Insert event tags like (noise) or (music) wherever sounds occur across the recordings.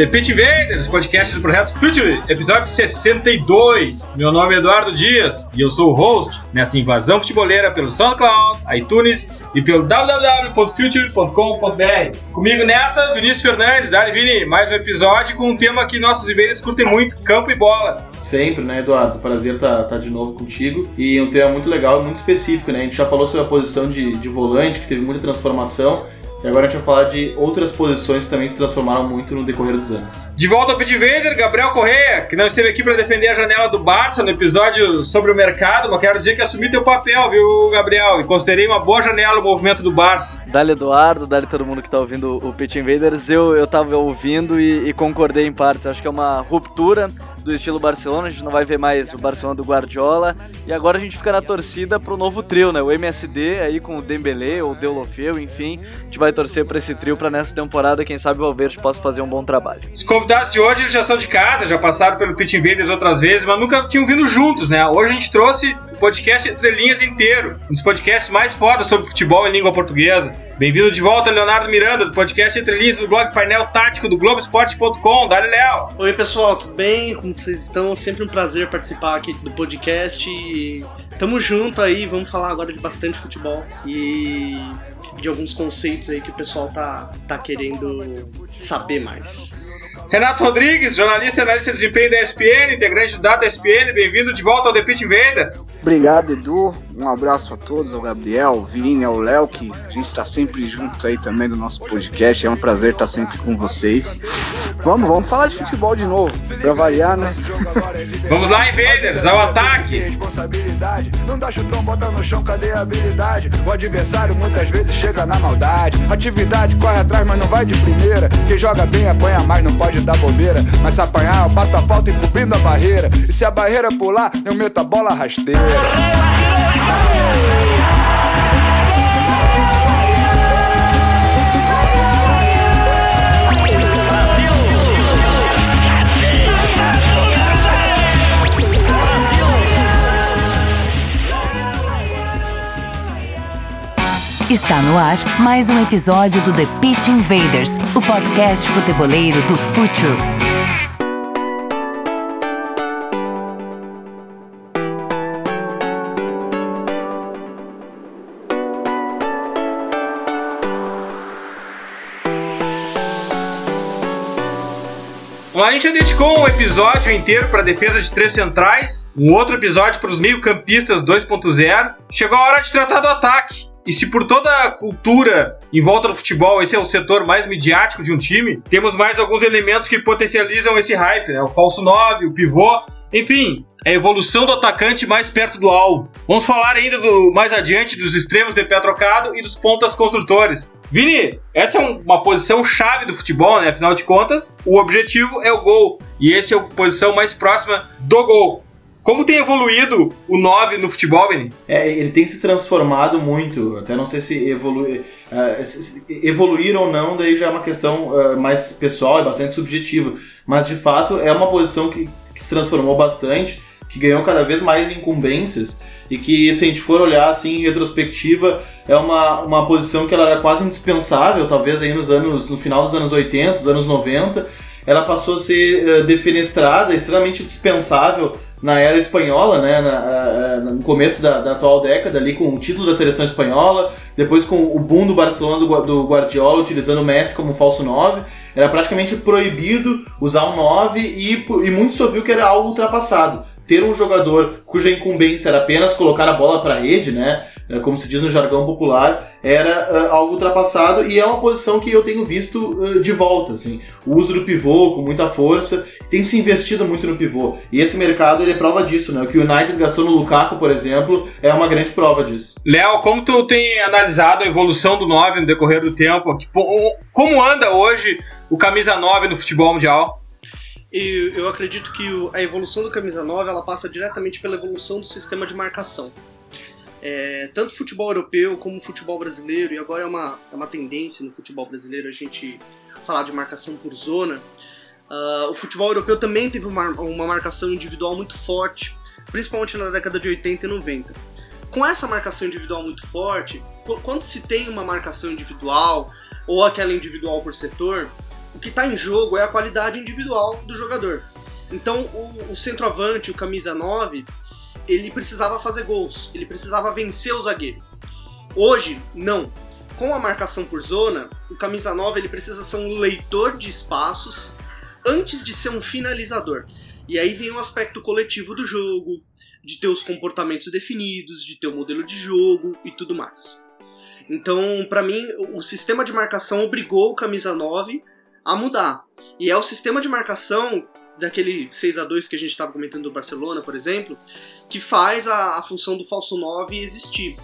The Pit Invaders, podcast do Projeto Future, episódio 62. Meu nome é Eduardo Dias e eu sou o host nessa invasão futeboleira pelo SoundCloud, iTunes e pelo www.future.com.br. Comigo nessa, Vinícius Fernandes, Dali Vini, mais um episódio com um tema que nossos invaders curtem muito, campo e bola. Sempre, né, Eduardo? Prazer estar tá, tá de novo contigo. E um tema muito legal, muito específico, né? A gente já falou sobre a posição de, de volante, que teve muita transformação. E agora a gente vai falar de outras posições que também se transformaram muito no decorrer dos anos. De volta ao Pit Vader, Gabriel Correia, que não esteve aqui para defender a janela do Barça no episódio sobre o mercado, mas quero dizer que assumi teu papel, viu, Gabriel? E considerei uma boa janela o movimento do Barça. Dali Eduardo, dali todo mundo que está ouvindo o Pit Invaders, eu, eu tava ouvindo e, e concordei em partes. Acho que é uma ruptura do estilo Barcelona, a gente não vai ver mais o Barcelona do Guardiola. E agora a gente fica na torcida pro novo trio, né? O MSD aí com o Dembélé ou o Deulofeu, enfim. A gente vai torcer para esse trio para nessa temporada, quem sabe o Valverde possa fazer um bom trabalho. Convidados de hoje já são de casa, já passaram pelo Pit Invaders outras vezes, mas nunca tinham vindo juntos, né? Hoje a gente trouxe o podcast Entre Linhas inteiro, um dos podcasts mais fodas sobre futebol em língua portuguesa. Bem-vindo de volta, Leonardo Miranda, do podcast Entre Linhas do blog Painel Tático do Globoesporte.com. Dale, Léo! Oi, pessoal, tudo bem? Como vocês estão? Sempre um prazer participar aqui do podcast. Tamo junto aí, vamos falar agora de bastante futebol e de alguns conceitos aí que o pessoal tá, tá querendo saber mais. Renato Rodrigues, jornalista e analista de desempenho da ESPN, integrante do Data ESPN, bem-vindo de volta ao The Pit. Obrigado, Edu. Um abraço a todos, ao Gabriel, ao Vini, ao Léo, que a gente está sempre junto aí também no nosso podcast. É um prazer estar sempre com vocês. Vamos, vamos falar de futebol de novo, pra variar, né? vamos lá, Invaders, ao ataque! Não dá chutão, bota no chão, cadê a habilidade? O adversário muitas vezes chega na maldade. Atividade, corre atrás, mas não vai de primeira. Quem joga bem apanha mais, não pode dar bobeira. Mas se apanhar, eu bato a falta encobrindo a barreira. E se a barreira pular, eu meto a bola rasteira. Está no ar mais um episódio do The Pitch Invaders, o podcast futeboleiro do Futuro. A gente já dedicou um episódio inteiro para defesa de três centrais, um outro episódio para os meio-campistas 2.0. Chegou a hora de tratar do ataque. E se por toda a cultura em volta do futebol esse é o setor mais midiático de um time, temos mais alguns elementos que potencializam esse hype, né? O falso 9, o pivô, enfim, a evolução do atacante mais perto do alvo. Vamos falar ainda do mais adiante dos extremos de pé trocado e dos pontas construtores. Vini, essa é uma posição chave do futebol, né? Afinal de contas, o objetivo é o gol. E essa é a posição mais próxima do gol. Como tem evoluído o 9 no futebol, Vini? É, ele tem se transformado muito. Até não sei se, evolui, uh, se evoluir ou não, daí já é uma questão uh, mais pessoal e bastante subjetiva. Mas de fato é uma posição que, que se transformou bastante, que ganhou cada vez mais incumbências e que se a gente for olhar assim em retrospectiva é uma, uma posição que ela era quase indispensável, talvez aí nos anos no final dos anos 80, dos anos 90, ela passou a ser uh, defenestrada, extremamente dispensável na era espanhola, né, na, uh, no começo da, da, atual década, ali com o título da seleção espanhola, depois com o boom do Barcelona do, do Guardiola utilizando o Messi como falso 9, era praticamente proibido usar um 9 e, e muito se ouviu que era algo ultrapassado ter um jogador cuja incumbência era apenas colocar a bola para a rede, né, é, como se diz no jargão popular, era uh, algo ultrapassado e é uma posição que eu tenho visto uh, de volta, assim, o uso do pivô com muita força, tem se investido muito no pivô e esse mercado ele é prova disso, né, o que o United gastou no Lukaku, por exemplo, é uma grande prova disso. Léo, como tu tem analisado a evolução do 9 no decorrer do tempo? Como anda hoje o camisa 9 no futebol mundial? E eu acredito que a evolução do camisa 9 ela passa diretamente pela evolução do sistema de marcação. É, tanto futebol europeu como futebol brasileiro, e agora é uma, é uma tendência no futebol brasileiro a gente falar de marcação por zona. Uh, o futebol europeu também teve uma, uma marcação individual muito forte, principalmente na década de 80 e 90. Com essa marcação individual muito forte, quando se tem uma marcação individual ou aquela individual por setor, o que está em jogo é a qualidade individual do jogador. Então o, o centroavante, o camisa 9, ele precisava fazer gols, ele precisava vencer o zagueiro. Hoje, não. Com a marcação por zona, o camisa 9 ele precisa ser um leitor de espaços antes de ser um finalizador. E aí vem o aspecto coletivo do jogo, de ter os comportamentos definidos, de ter o modelo de jogo e tudo mais. Então, para mim, o sistema de marcação obrigou o camisa 9 a mudar. E é o sistema de marcação daquele 6 a 2 que a gente estava comentando do Barcelona, por exemplo, que faz a, a função do falso 9 existir.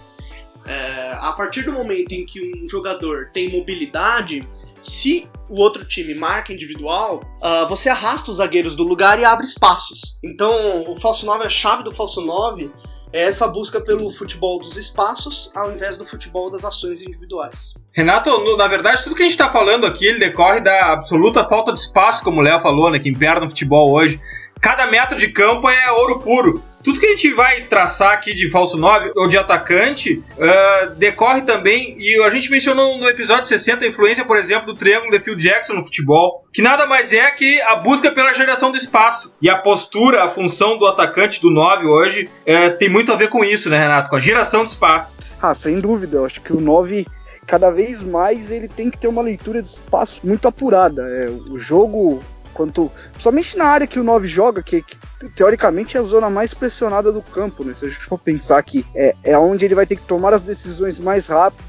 É, a partir do momento em que um jogador tem mobilidade, se o outro time marca individual, uh, você arrasta os zagueiros do lugar e abre espaços. Então, o falso 9, a chave do falso 9 é essa busca pelo futebol dos espaços ao invés do futebol das ações individuais. Renato, na verdade, tudo que a gente está falando aqui ele decorre da absoluta falta de espaço, como o Léo falou, né, que impera no futebol hoje. Cada metro de campo é ouro puro tudo que a gente vai traçar aqui de falso 9 ou de atacante uh, decorre também, e a gente mencionou no episódio 60 a influência, por exemplo, do triângulo de Phil Jackson no futebol, que nada mais é que a busca pela geração do espaço. E a postura, a função do atacante do 9 hoje uh, tem muito a ver com isso, né, Renato? Com a geração de espaço. Ah, sem dúvida. Eu acho que o 9 cada vez mais ele tem que ter uma leitura de espaço muito apurada. É, o jogo, quanto. Somente na área que o 9 joga, que, que teoricamente é a zona mais pressionada do campo, né? Se a gente for pensar que é, é onde ele vai ter que tomar as decisões mais rápido,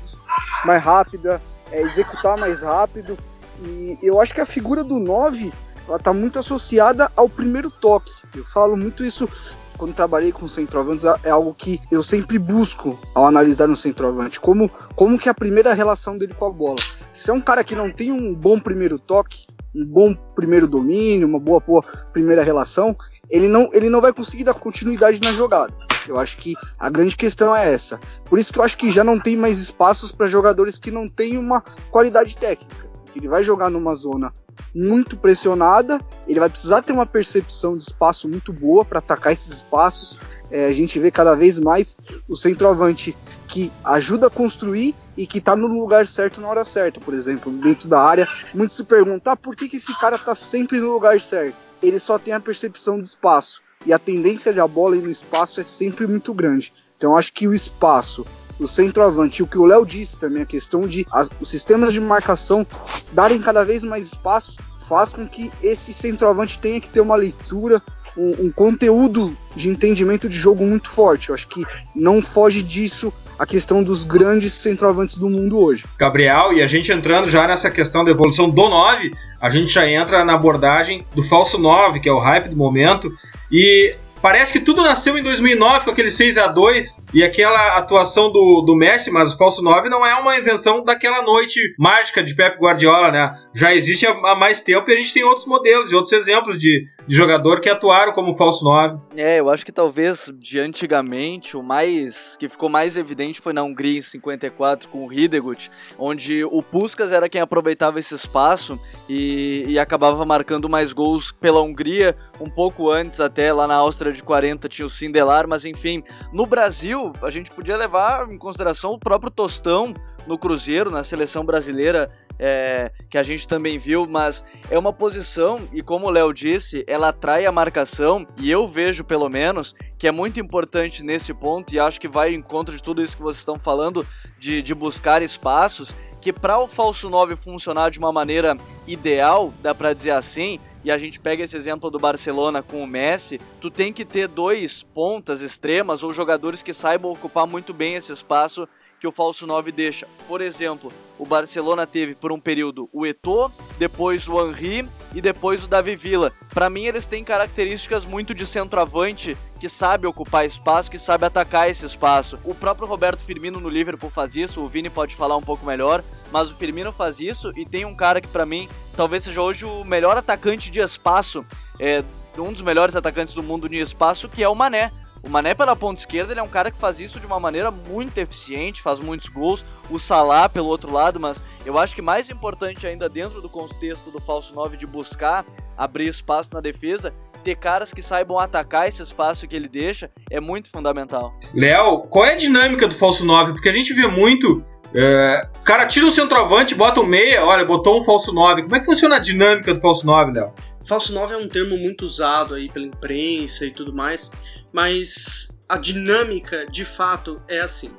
mais rápida, é, executar mais rápido. E eu acho que a figura do 9 ela tá muito associada ao primeiro toque. Eu falo muito isso quando trabalhei com centroavantes, é algo que eu sempre busco ao analisar um centroavante. Como, como que é a primeira relação dele com a bola. Se é um cara que não tem um bom primeiro toque, um bom primeiro domínio, uma boa, boa primeira relação, ele não, ele não vai conseguir dar continuidade na jogada. Eu acho que a grande questão é essa. Por isso que eu acho que já não tem mais espaços para jogadores que não têm uma qualidade técnica. Ele vai jogar numa zona muito pressionada, ele vai precisar ter uma percepção de espaço muito boa para atacar esses espaços. É, a gente vê cada vez mais o centroavante que ajuda a construir e que está no lugar certo na hora certa, por exemplo, dentro da área. Muitos se perguntam ah, por que, que esse cara está sempre no lugar certo ele só tem a percepção de espaço. E a tendência de a bola ir no espaço é sempre muito grande. Então acho que o espaço, o centroavante, e o que o Léo disse também, a questão de as, os sistemas de marcação darem cada vez mais espaço, faz com que esse centroavante tenha que ter uma leitura, um, um, conteúdo de entendimento de jogo muito forte. Eu acho que não foge disso a questão dos grandes centroavantes do mundo hoje. Gabriel, e a gente entrando já nessa questão da evolução do 9, a gente já entra na abordagem do falso 9, que é o hype do momento. E Parece que tudo nasceu em 2009 com aquele 6 a 2 e aquela atuação do, do Messi, mas o falso 9 não é uma invenção daquela noite mágica de Pep Guardiola, né? Já existe há mais tempo e a gente tem outros modelos e outros exemplos de, de jogador que atuaram como falso 9. É, eu acho que talvez de antigamente o mais que ficou mais evidente foi na Hungria em 54 com o Hidegut, onde o Puskas era quem aproveitava esse espaço e, e acabava marcando mais gols pela Hungria um pouco antes até lá na Áustria de 40 tinha o Sindelar, mas enfim, no Brasil a gente podia levar em consideração o próprio Tostão no Cruzeiro, na seleção brasileira, é, que a gente também viu, mas é uma posição, e como o Léo disse, ela atrai a marcação, e eu vejo pelo menos que é muito importante nesse ponto, e acho que vai em encontro de tudo isso que vocês estão falando, de, de buscar espaços, que para o falso 9 funcionar de uma maneira ideal, dá para dizer assim, e a gente pega esse exemplo do Barcelona com o Messi, tu tem que ter dois pontas extremas ou jogadores que saibam ocupar muito bem esse espaço que o falso 9 deixa. Por exemplo, o Barcelona teve por um período o Eto'o, depois o Henry e depois o Davi Villa. Para mim eles têm características muito de centroavante que sabe ocupar espaço, que sabe atacar esse espaço. O próprio Roberto Firmino no Liverpool faz isso, o Vini pode falar um pouco melhor, mas o Firmino faz isso e tem um cara que para mim talvez seja hoje o melhor atacante de espaço, é, um dos melhores atacantes do mundo de espaço, que é o Mané. O Mané pela ponta esquerda, ele é um cara que faz isso de uma maneira muito eficiente, faz muitos gols. O Salah pelo outro lado, mas eu acho que mais importante ainda dentro do contexto do falso 9 de buscar abrir espaço na defesa, ter caras que saibam atacar esse espaço que ele deixa é muito fundamental. Léo, qual é a dinâmica do falso 9? Porque a gente vê muito É, o cara tira um centroavante, bota um meia, olha, botou um falso 9. Como é que funciona a dinâmica do falso 9, Léo? Falso 9 é um termo muito usado aí pela imprensa e tudo mais, mas a dinâmica de fato é assim.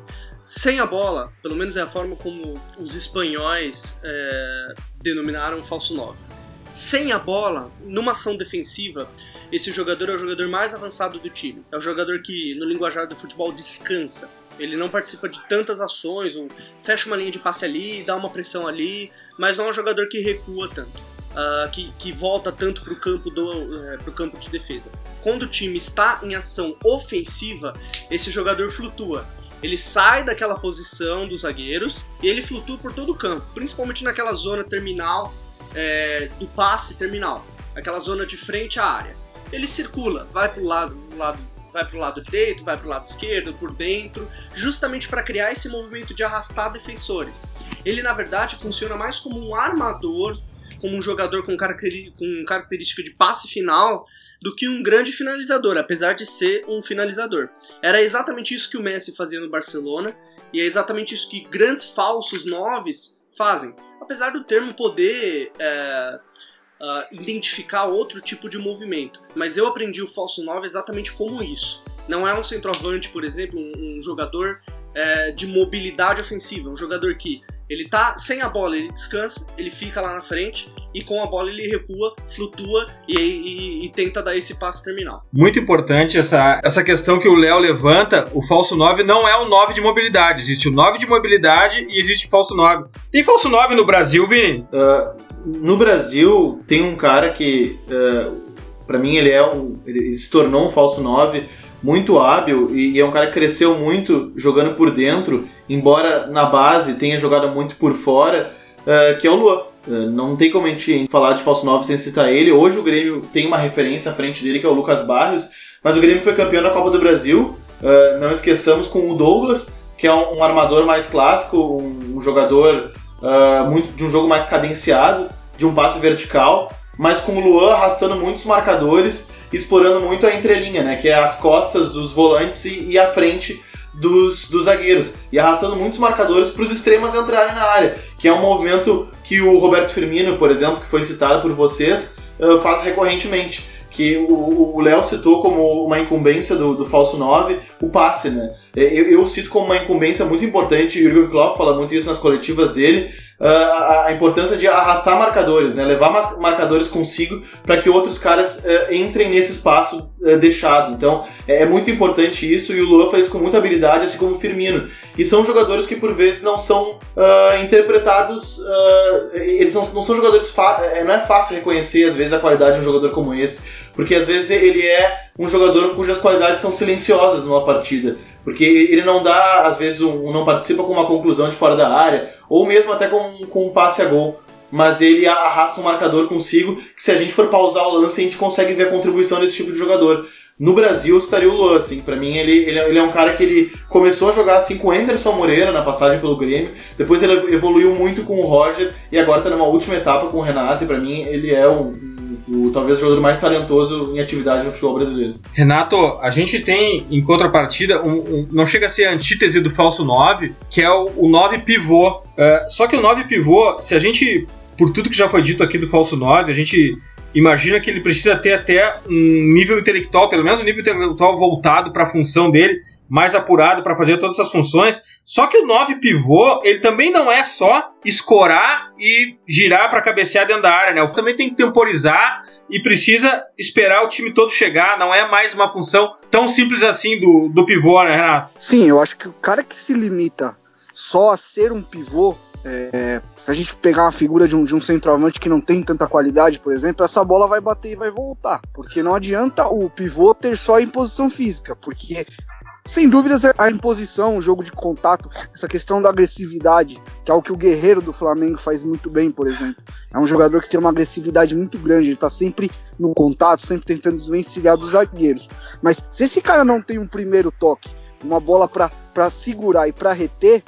Sem a bola, pelo menos é a forma como os espanhóis é, denominaram falso 9. Sem a bola, numa ação defensiva, esse jogador é o jogador mais avançado do time. É o jogador que, no linguajar do futebol, descansa. Ele não participa de tantas ações, ou fecha uma linha de passe ali, dá uma pressão ali, mas não é um jogador que recua tanto. Uh, que, que, volta tanto para o campo, do, uh, campo de defesa. Quando o time está em ação ofensiva, esse jogador flutua. Ele sai daquela posição dos zagueiros e ele flutua por todo o campo, principalmente naquela zona terminal é, do passe terminal, aquela zona de frente à área. Ele circula, vai para o lado, lado vai para o lado direito, vai para o lado esquerdo, por dentro, justamente para criar esse movimento de arrastar defensores. Ele, na verdade, funciona mais como um armador, como um jogador com, com característica de passe final, do que um grande finalizador, apesar de ser um finalizador. Era exatamente isso que o Messi fazia no Barcelona, e é exatamente isso que grandes falsos noves fazem. Apesar do termo poder. É, uh, identificar outro tipo de movimento. Mas eu aprendi o falso 9 exatamente como isso. Não é um centroavante, por exemplo, um, um jogador é, de mobilidade ofensiva, um jogador que ele tá sem a bola, ele descansa, ele fica lá na frente e com a bola ele recua, flutua e, e, e tenta dar esse passe terminal. Muito importante essa, essa questão que o Léo levanta: o falso 9 não é o 9 de mobilidade. Existe o 9 de mobilidade e existe o falso 9. Tem falso 9 no Brasil, Vini? Uh, no Brasil, tem um cara que, uh, para mim, ele é um, ele se tornou um falso 9 muito hábil e, é um cara que cresceu muito jogando por dentro, embora na base tenha jogado muito por fora, uh, que é o Luan. Uh, não tem como a gente falar de falso 9 sem citar ele. Hoje o Grêmio tem uma referência à frente dele, que é o Lucas Barrios, mas o Grêmio foi campeão da Copa do Brasil. Uh, não esqueçamos com o Douglas, que é um, um armador mais clássico, um, um jogador muito, de um jogo mais cadenciado, de um passe vertical, mas com o Luan arrastando muitos marcadores, explorando muito a entrelinha, né, que é as costas dos volantes e, e a frente dos, dos zagueiros, e arrastando muitos marcadores para os extremos entrarem na área, que é um movimento que o Roberto Firmino, por exemplo, que foi citado por vocês, uh, faz recorrentemente. Que o Léo citou como uma incumbência do, do falso 9, o passe, né? Eu, eu, cito como uma incumbência muito importante, o Jürgen Klopp fala muito isso nas coletivas dele, a, a importância de arrastar marcadores, né? levar marcadores consigo para que outros caras uh, entrem nesse espaço uh, deixado. Então é, é, muito importante isso e o Luan faz com muita habilidade, assim como o Firmino. E são jogadores que por vezes não são uh, interpretados, eles não, não, são jogadores, não é fácil reconhecer às vezes a qualidade de um jogador como esse, porque às vezes ele é um jogador cujas qualidades são silenciosas numa partida. Porque ele não dá, às vezes, um, não participa com uma conclusão de fora da área, ou mesmo até com, com um passe a gol. Mas ele arrasta um marcador consigo, que se a gente for pausar o lance, a gente consegue ver a contribuição desse tipo de jogador. No Brasil, estaria o Luan, assim. Pra mim, ele, ele, ele, é um cara que ele começou a jogar assim com o Anderson Moreira na passagem pelo Grêmio. Depois ele evoluiu muito com o Roger e agora tá numa última etapa com o Renato. E pra mim, ele é um, o talvez o jogador mais talentoso em atividade no futebol brasileiro. Renato, a gente tem em contrapartida, um, um, não chega a ser a antítese do falso 9, que é o, o 9 pivô. Uh, só que o 9 pivô, se a gente, por tudo que já foi dito aqui do falso 9, a gente imagina que ele precisa ter até um nível intelectual, pelo menos um nível intelectual voltado para a função dele, mais apurado para fazer todas essas funções. Só que o 9 pivô, ele também não é só escorar e girar para cabecear dentro da área, né? Ele também tem que temporizar e precisa esperar o time todo chegar. Não é mais uma função tão simples assim do, do pivô, né, Renato? Sim, eu acho que o cara que se limita só a ser um pivô é, se a gente pegar uma figura de um, de um centroavante que não tem tanta qualidade, por exemplo, essa bola vai bater e vai voltar. Porque não adianta o pivô ter só a imposição física, porque sem dúvidas, a imposição, o jogo de contato, essa questão da agressividade, que é o que o Guerreiro do Flamengo faz muito bem, por exemplo. É um jogador que tem uma agressividade muito grande, ele tá sempre no contato, sempre tentando desvencilhar dos zagueiros. Mas se esse cara não tem um primeiro toque, uma bola para segurar e para reter,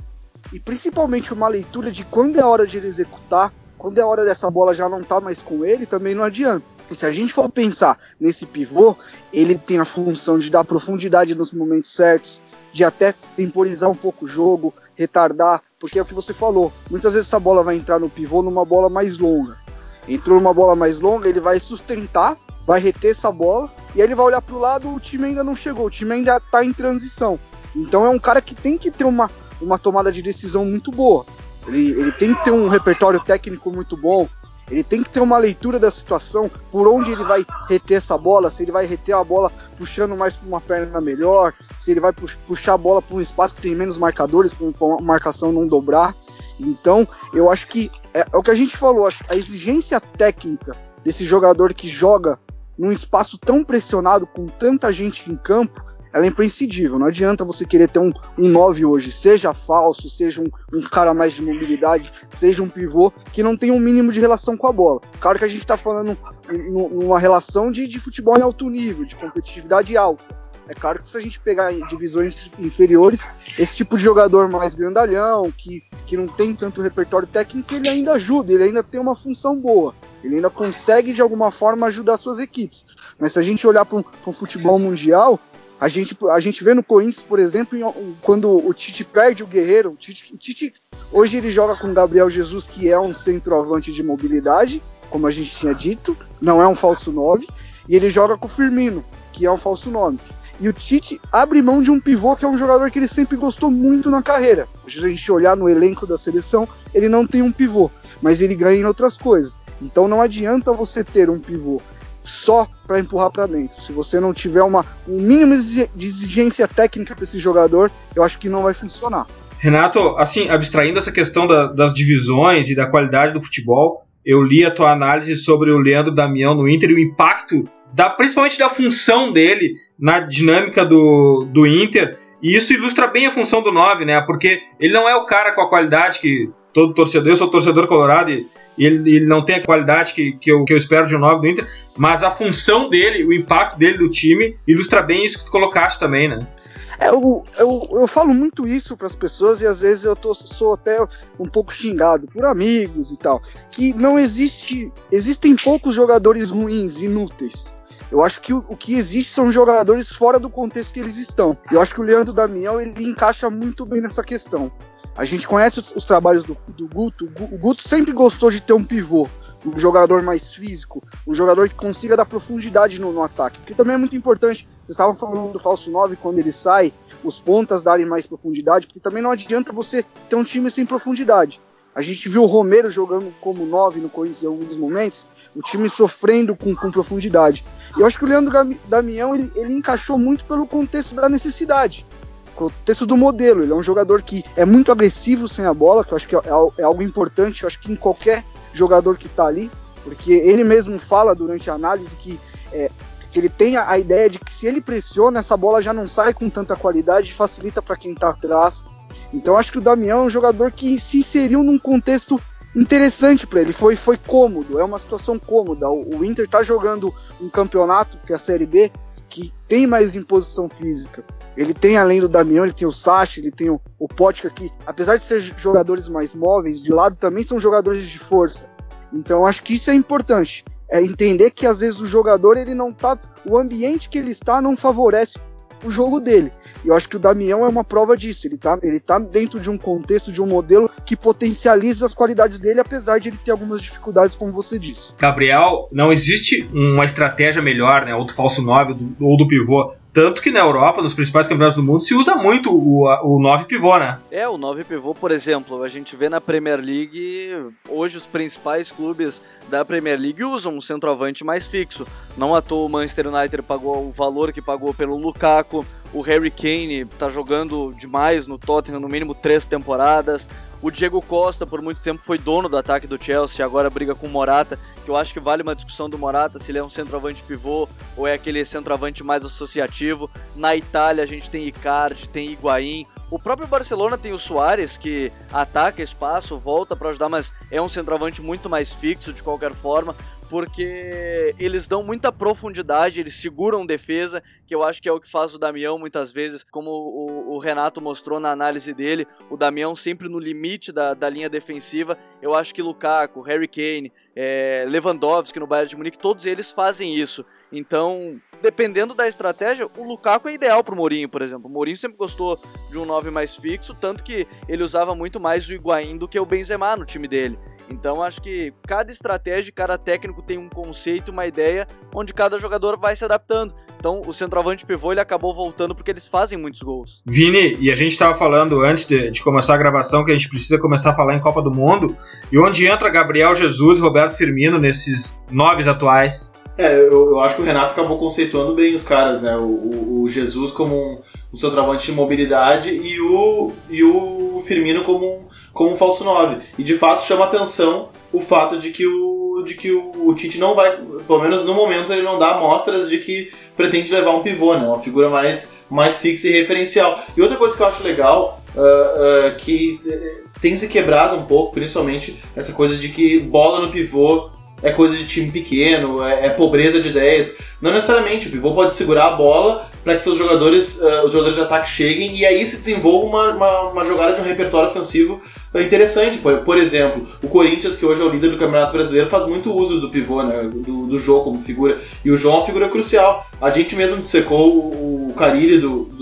e principalmente uma leitura de quando é hora de ele executar, quando é hora dessa bola já não tá mais com ele, também não adianta. E se a gente for pensar nesse pivô, ele tem a função de dar profundidade nos momentos certos, de até temporizar um pouco o jogo, retardar porque é o que você falou. Muitas vezes essa bola vai entrar no pivô numa bola mais longa. Entrou numa bola mais longa, ele vai sustentar, vai reter essa bola, e aí ele vai olhar para o lado, o time ainda não chegou, o time ainda está em transição. Então é um cara que tem que ter uma, uma tomada de decisão muito boa. Ele, ele tem que ter um repertório técnico muito bom, ele tem que ter uma leitura da situação, por onde ele vai reter essa bola, se ele vai reter a bola puxando mais para uma perna melhor, se ele vai puxar a bola para um espaço que tem menos marcadores, para a marcação não dobrar. Então, eu acho que é, é o que a gente falou, a exigência técnica desse jogador que joga num espaço tão pressionado, com tanta gente em campo, ela é imprescindível. Não adianta você querer ter um, um 9 hoje, seja falso, seja um, um, cara mais de mobilidade, seja um pivô, que não tem um mínimo de relação com a bola. Claro que a gente está falando numa relação de, de futebol em alto nível, de competitividade alta. É claro que se a gente pegar em divisões inferiores, esse tipo de jogador mais grandalhão, que, que não tem tanto repertório técnico, ele ainda ajuda, ele ainda tem uma função boa. Ele ainda consegue, de alguma forma, ajudar suas equipes. Mas se a gente olhar para um futebol mundial, a gente, a gente vê no Corinthians, por exemplo, quando o Tite perde o Guerreiro, o Tite, Tite hoje ele joga com o Gabriel Jesus, que é um centroavante de mobilidade, como a gente tinha dito, não é um falso 9, e ele joga com o Firmino, que é um falso 9. E o Tite abre mão de um pivô que é um jogador que ele sempre gostou muito na carreira. Se a gente olhar no elenco da seleção, ele não tem um pivô, mas ele ganha em outras coisas. Então não adianta você ter um pivô só para empurrar para dentro. Se você não tiver uma, um mínimo de exigência técnica para esse jogador, eu acho que não vai funcionar. Renato, assim, abstraindo essa questão da, das divisões e da qualidade do futebol, eu li a tua análise sobre o Leandro Damião no Inter e o impacto, da, principalmente da função dele na dinâmica do, do Inter. E isso ilustra bem a função do 9, né? Porque ele não é o cara com a qualidade que todo torcedor, eu sou torcedor colorado e, ele, ele, não tem a qualidade que, que, eu, que eu espero de um 9 do Inter, mas a função dele, o impacto dele do time, ilustra bem isso que tu colocaste também, né? É, eu, eu, eu falo muito isso para as pessoas e às vezes eu tô, sou até um pouco xingado por amigos e tal. Que não existe. Existem poucos jogadores ruins, inúteis. Eu acho que o, o, que existe são jogadores fora do contexto que eles estão. Eu acho que o Leandro Damião ele encaixa muito bem nessa questão. A gente conhece os, os trabalhos do, do Guto. O Guto sempre gostou de ter um pivô, um jogador mais físico, um jogador que consiga dar profundidade no, no ataque, porque também é muito importante. Vocês estavam falando do falso 9 quando ele sai, os pontas darem mais profundidade, porque também não adianta você ter um time sem profundidade. A gente viu o Romero jogando como 9 no Corinthians em alguns momentos, o time sofrendo com, com profundidade. Eu acho que o Leandro Damião ele, ele encaixou muito pelo contexto da necessidade contexto do modelo. Ele é um jogador que é muito agressivo sem a bola, que eu acho que é, é algo importante, eu acho que em qualquer jogador que está ali, porque ele mesmo fala durante a análise que, é, que ele tem a, ideia de que se ele pressiona, essa bola já não sai com tanta qualidade, facilita para quem está atrás. Então acho que o Damião é um jogador que se inseriu num contexto interessante para ele, foi, foi cômodo, é uma situação cômoda. O, o Inter está jogando um campeonato, que é a Série B, que tem mais imposição física. Ele tem, além do Damião, ele tem o Sacha, ele tem o, o Potka, que apesar de ser jogadores mais móveis, de lado também são jogadores de força. Então acho que isso é importante. É entender que às vezes o jogador ele não tá. O ambiente que ele está não favorece o jogo dele. E eu acho que o Damião é uma prova disso. Ele tá, ele tá dentro de um contexto, de um modelo que potencializa as qualidades dele, apesar de ele ter algumas dificuldades, como você disse. Gabriel, não existe uma estratégia melhor, né? Ou do falso 9 ou do pivô. Tanto que na Europa, nos principais campeonatos do mundo, se usa muito o, o 9 pivô, né? É, o 9 pivô, por exemplo, a gente vê na Premier League, hoje os principais clubes da Premier League usam um centroavante mais fixo. Não à toa o Manchester United pagou o valor que pagou pelo Lukaku, o Harry Kane tá jogando demais no Tottenham, no mínimo três temporadas. O Diego Costa, por muito tempo, foi dono do ataque do Chelsea, agora briga com o Morata, que eu acho que vale uma discussão do Morata, se ele é um centroavante pivô ou é aquele centroavante mais associativo. Na Itália a gente tem Icardi, tem Higuaín. O próprio Barcelona tem o Soares, que ataca espaço, volta para ajudar, mas é um centroavante muito mais fixo de qualquer forma porque eles dão muita profundidade, eles seguram defesa, que eu acho que é o que faz o Damião muitas vezes, como o, o Renato mostrou na análise dele, o Damião sempre no limite da, da linha defensiva. Eu acho que Lukaku, Harry Kane, é, Lewandowski no Bayern de Munique, todos eles fazem isso. Então, dependendo da estratégia, o Lukaku é ideal pro Mourinho, por exemplo. O Mourinho sempre gostou de um 9 mais fixo, tanto que ele usava muito mais o Higuaín do que o Benzema no time dele. Então acho que cada estratégia, cada técnico tem um conceito, uma ideia, onde cada jogador vai se adaptando. Então o centroavante pivô ele acabou voltando porque eles fazem muitos gols. Vini, e a gente estava falando antes de, de, começar a gravação que a gente precisa começar a falar em Copa do Mundo, e onde entra Gabriel Jesus e Roberto Firmino nesses nove atuais. É, eu, eu, acho que o Renato acabou conceituando bem os caras, né? O, o, o Jesus como um, um centroavante de mobilidade e o, e o Firmino como um como um falso 9. E de fato chama atenção o fato de que o, de que o, o Tite não vai, pelo menos no momento, ele não dá amostras de que pretende levar um pivô, né? Uma figura mais, mais fixa e referencial. E outra coisa que eu acho legal, uh, uh, que tem se quebrado um pouco, principalmente essa coisa de que bola no pivô é coisa de time pequeno, é, é, pobreza de ideias. Não necessariamente, o pivô pode segurar a bola para que seus jogadores, uh, os jogadores de ataque cheguem e aí se desenvolva uma, uma, uma jogada de um repertório ofensivo é interessante. Por, exemplo, o Corinthians, que hoje é o líder do Campeonato Brasileiro, faz muito uso do pivô, né, do, do jogo como figura. E o João é uma figura crucial. A gente mesmo dissecou o, o Carilli do, do,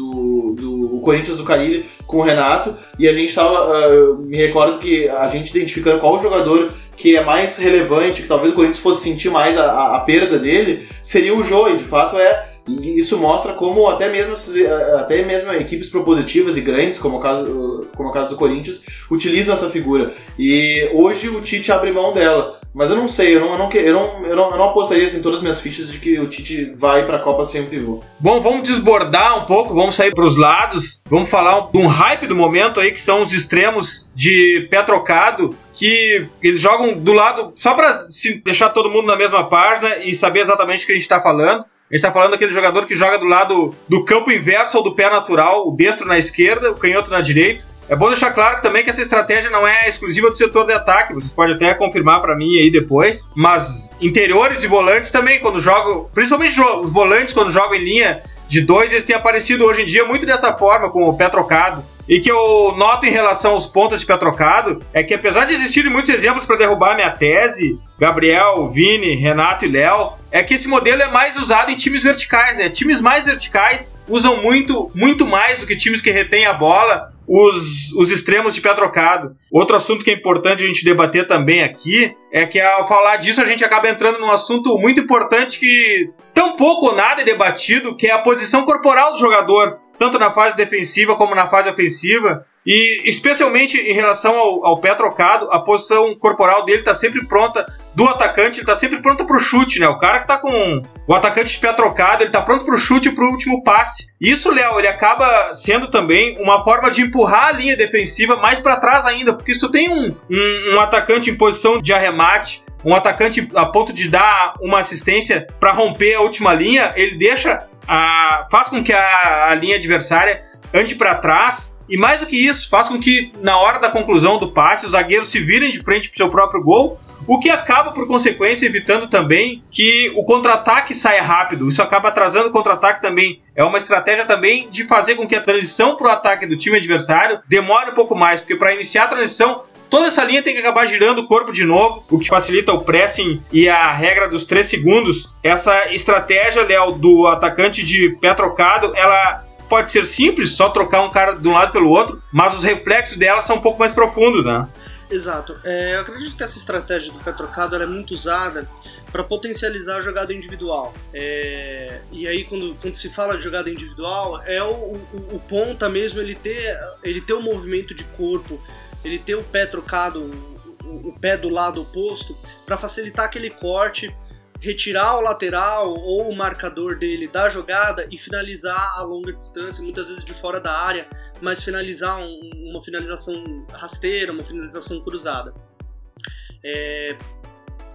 o Corinthians do Carilli com o Renato e a gente estava, uh, me recordo que a gente identificando qual o jogador que é mais relevante, que talvez o Corinthians fosse sentir mais a, a, a perda dele, seria o Jô, e de fato é e isso mostra como até mesmo, eh, até mesmo equipes propositivas e grandes, como o, caso, como o caso do Corinthians, utilizam essa figura. E hoje o Tite abre mão dela. Mas eu não sei, eu não, eu não, eu não, eu não, eu não apostaria assim, todas as minhas fichas de que o Tite vai para a Copa sem um pivô. Bom, vamos desbordar um pouco, vamos sair para os lados, vamos falar de um hype do momento aí, que são os extremos de pé trocado, que eles jogam do lado, só para deixar todo mundo na mesma página e saber exatamente o que a gente está falando. A gente tá falando daquele jogador que joga do lado do campo inverso ou do pé natural, o destro na esquerda, o canhoto na direita. É bom deixar claro também que essa estratégia não é exclusiva do setor de ataque, vocês podem até confirmar para mim aí depois, mas interiores e volantes também, quando jogam, principalmente os volantes quando jogam em linha de dois, eles têm aparecido hoje em dia muito dessa forma, com o pé trocado. E que eu noto em relação aos pontos de pé trocado é que, apesar de existirem muitos exemplos para derrubar minha tese, Gabriel, Vini, Renato e Léo, é que esse modelo é mais usado em times verticais, né? Times mais verticais usam muito, muito mais do que times que retêm a bola, os, os extremos de pé trocado. Outro assunto que é importante a gente debater também aqui é que ao falar disso a gente acaba entrando num assunto muito importante que tão pouco ou nada é debatido, que é a posição corporal do jogador tanto na fase defensiva como na fase ofensiva. E especialmente em relação ao, ao pé trocado, a posição corporal dele está sempre pronta do atacante, ele está sempre pronto para o chute, né? O cara que está com o atacante de pé trocado, ele está pronto para o chute e para o último passe. Isso, Léo, ele acaba sendo também uma forma de empurrar a linha defensiva mais para trás ainda, porque tu tem um, um, um atacante em posição de arremate, um atacante a ponto de dar uma assistência para romper a última linha, ele deixa a, faz com que a, a linha adversária ande para trás e mais do que isso, faz com que na hora da conclusão do passe os zagueiros se virem de frente para seu próprio gol, o que acaba por consequência evitando também que o contra-ataque saia rápido. Isso acaba atrasando o contra-ataque também. É uma estratégia também de fazer com que a transição para o ataque do time adversário demore um pouco mais, porque para iniciar a transição Toda essa linha tem que acabar girando o corpo de novo, o que facilita o pressing e a regra dos 3 segundos. Essa estratégia, Léo, do atacante de pé trocado, ela pode ser simples, só trocar um cara de um lado pelo outro, mas os reflexos dela são um pouco mais profundos, né? Exato. É, eu acredito que essa estratégia do pé trocado é muito usada para potencializar a jogada individual. É, e aí, quando, quando se fala de jogada individual, é o, o, o ponta mesmo ele ter, ele ter o um movimento de corpo ele ter o pé trocado, o, pé do lado oposto, para facilitar aquele corte, retirar o lateral ou o marcador dele da jogada e finalizar a longa distância, muitas vezes de fora da área, mas finalizar um, uma finalização rasteira, uma finalização cruzada. É,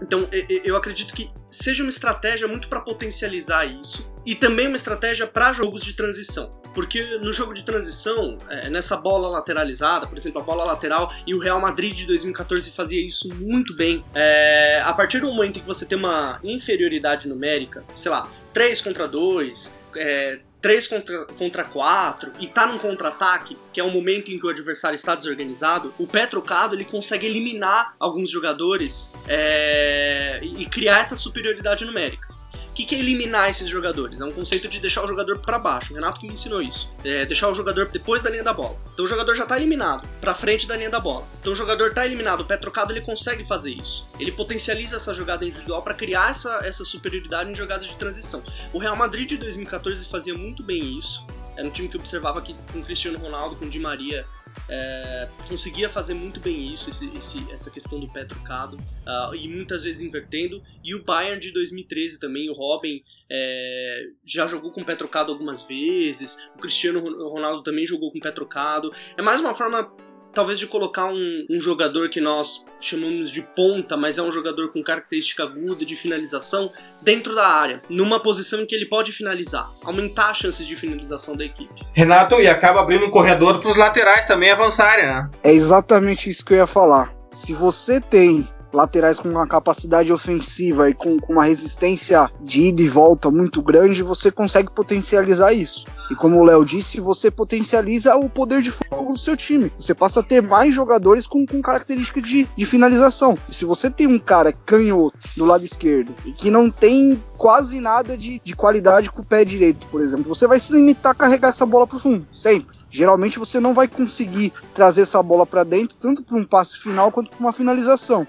então eu acredito que seja uma estratégia muito para potencializar isso e também uma estratégia para jogos de transição. Porque no jogo de transição, é, nessa bola lateralizada, por exemplo, a bola lateral, e o Real Madrid de 2014 fazia isso muito bem. É, a partir do momento em que você tem uma inferioridade numérica, sei lá, 3 contra 2, é, 3 contra, contra 4 e tá num contra-ataque, que é o momento em que o adversário está desorganizado, o pé trocado ele consegue eliminar alguns jogadores é, e criar essa superioridade numérica. Que, que é eliminar esses jogadores? É um conceito de deixar o jogador para baixo. O Renato que me ensinou isso. É deixar o jogador depois da linha da bola. Então o jogador já tá eliminado, para frente da linha da bola. Então o jogador tá eliminado, o pé trocado ele consegue fazer isso. Ele potencializa essa jogada individual para criar essa, essa superioridade em jogadas de transição. O Real Madrid de 2014 fazia muito bem isso. Era um time que observava que com Cristiano Ronaldo, com Di Maria, é, conseguia fazer muito bem isso, esse, esse, essa questão do pé trocado, uh, e muitas vezes invertendo. E o Bayern de 2013 também, o Robin é, já jogou com pé trocado algumas vezes, o Cristiano Ronaldo também jogou com pé trocado. É mais uma forma talvez de colocar um, um, jogador que nós chamamos de ponta, mas é um jogador com característica aguda de finalização dentro da área, numa posição em que ele pode finalizar, aumentar as chances de finalização da equipe. Renato, e acaba abrindo um corredor para os laterais também avançarem, né? É exatamente isso que eu ia falar. Se você tem laterais com uma capacidade ofensiva e com, com, uma resistência de ida e volta muito grande, você consegue potencializar isso. E como o Léo disse, você potencializa o poder de fogo do seu time. Você passa a ter mais jogadores com, com característica de, de finalização. E se você tem um cara canhoto do lado esquerdo e que não tem quase nada de, de qualidade com o pé direito, por exemplo, você vai se limitar a carregar essa bola para o fundo, sempre. Geralmente você não vai conseguir trazer essa bola para dentro, tanto para um passe final quanto para uma finalização.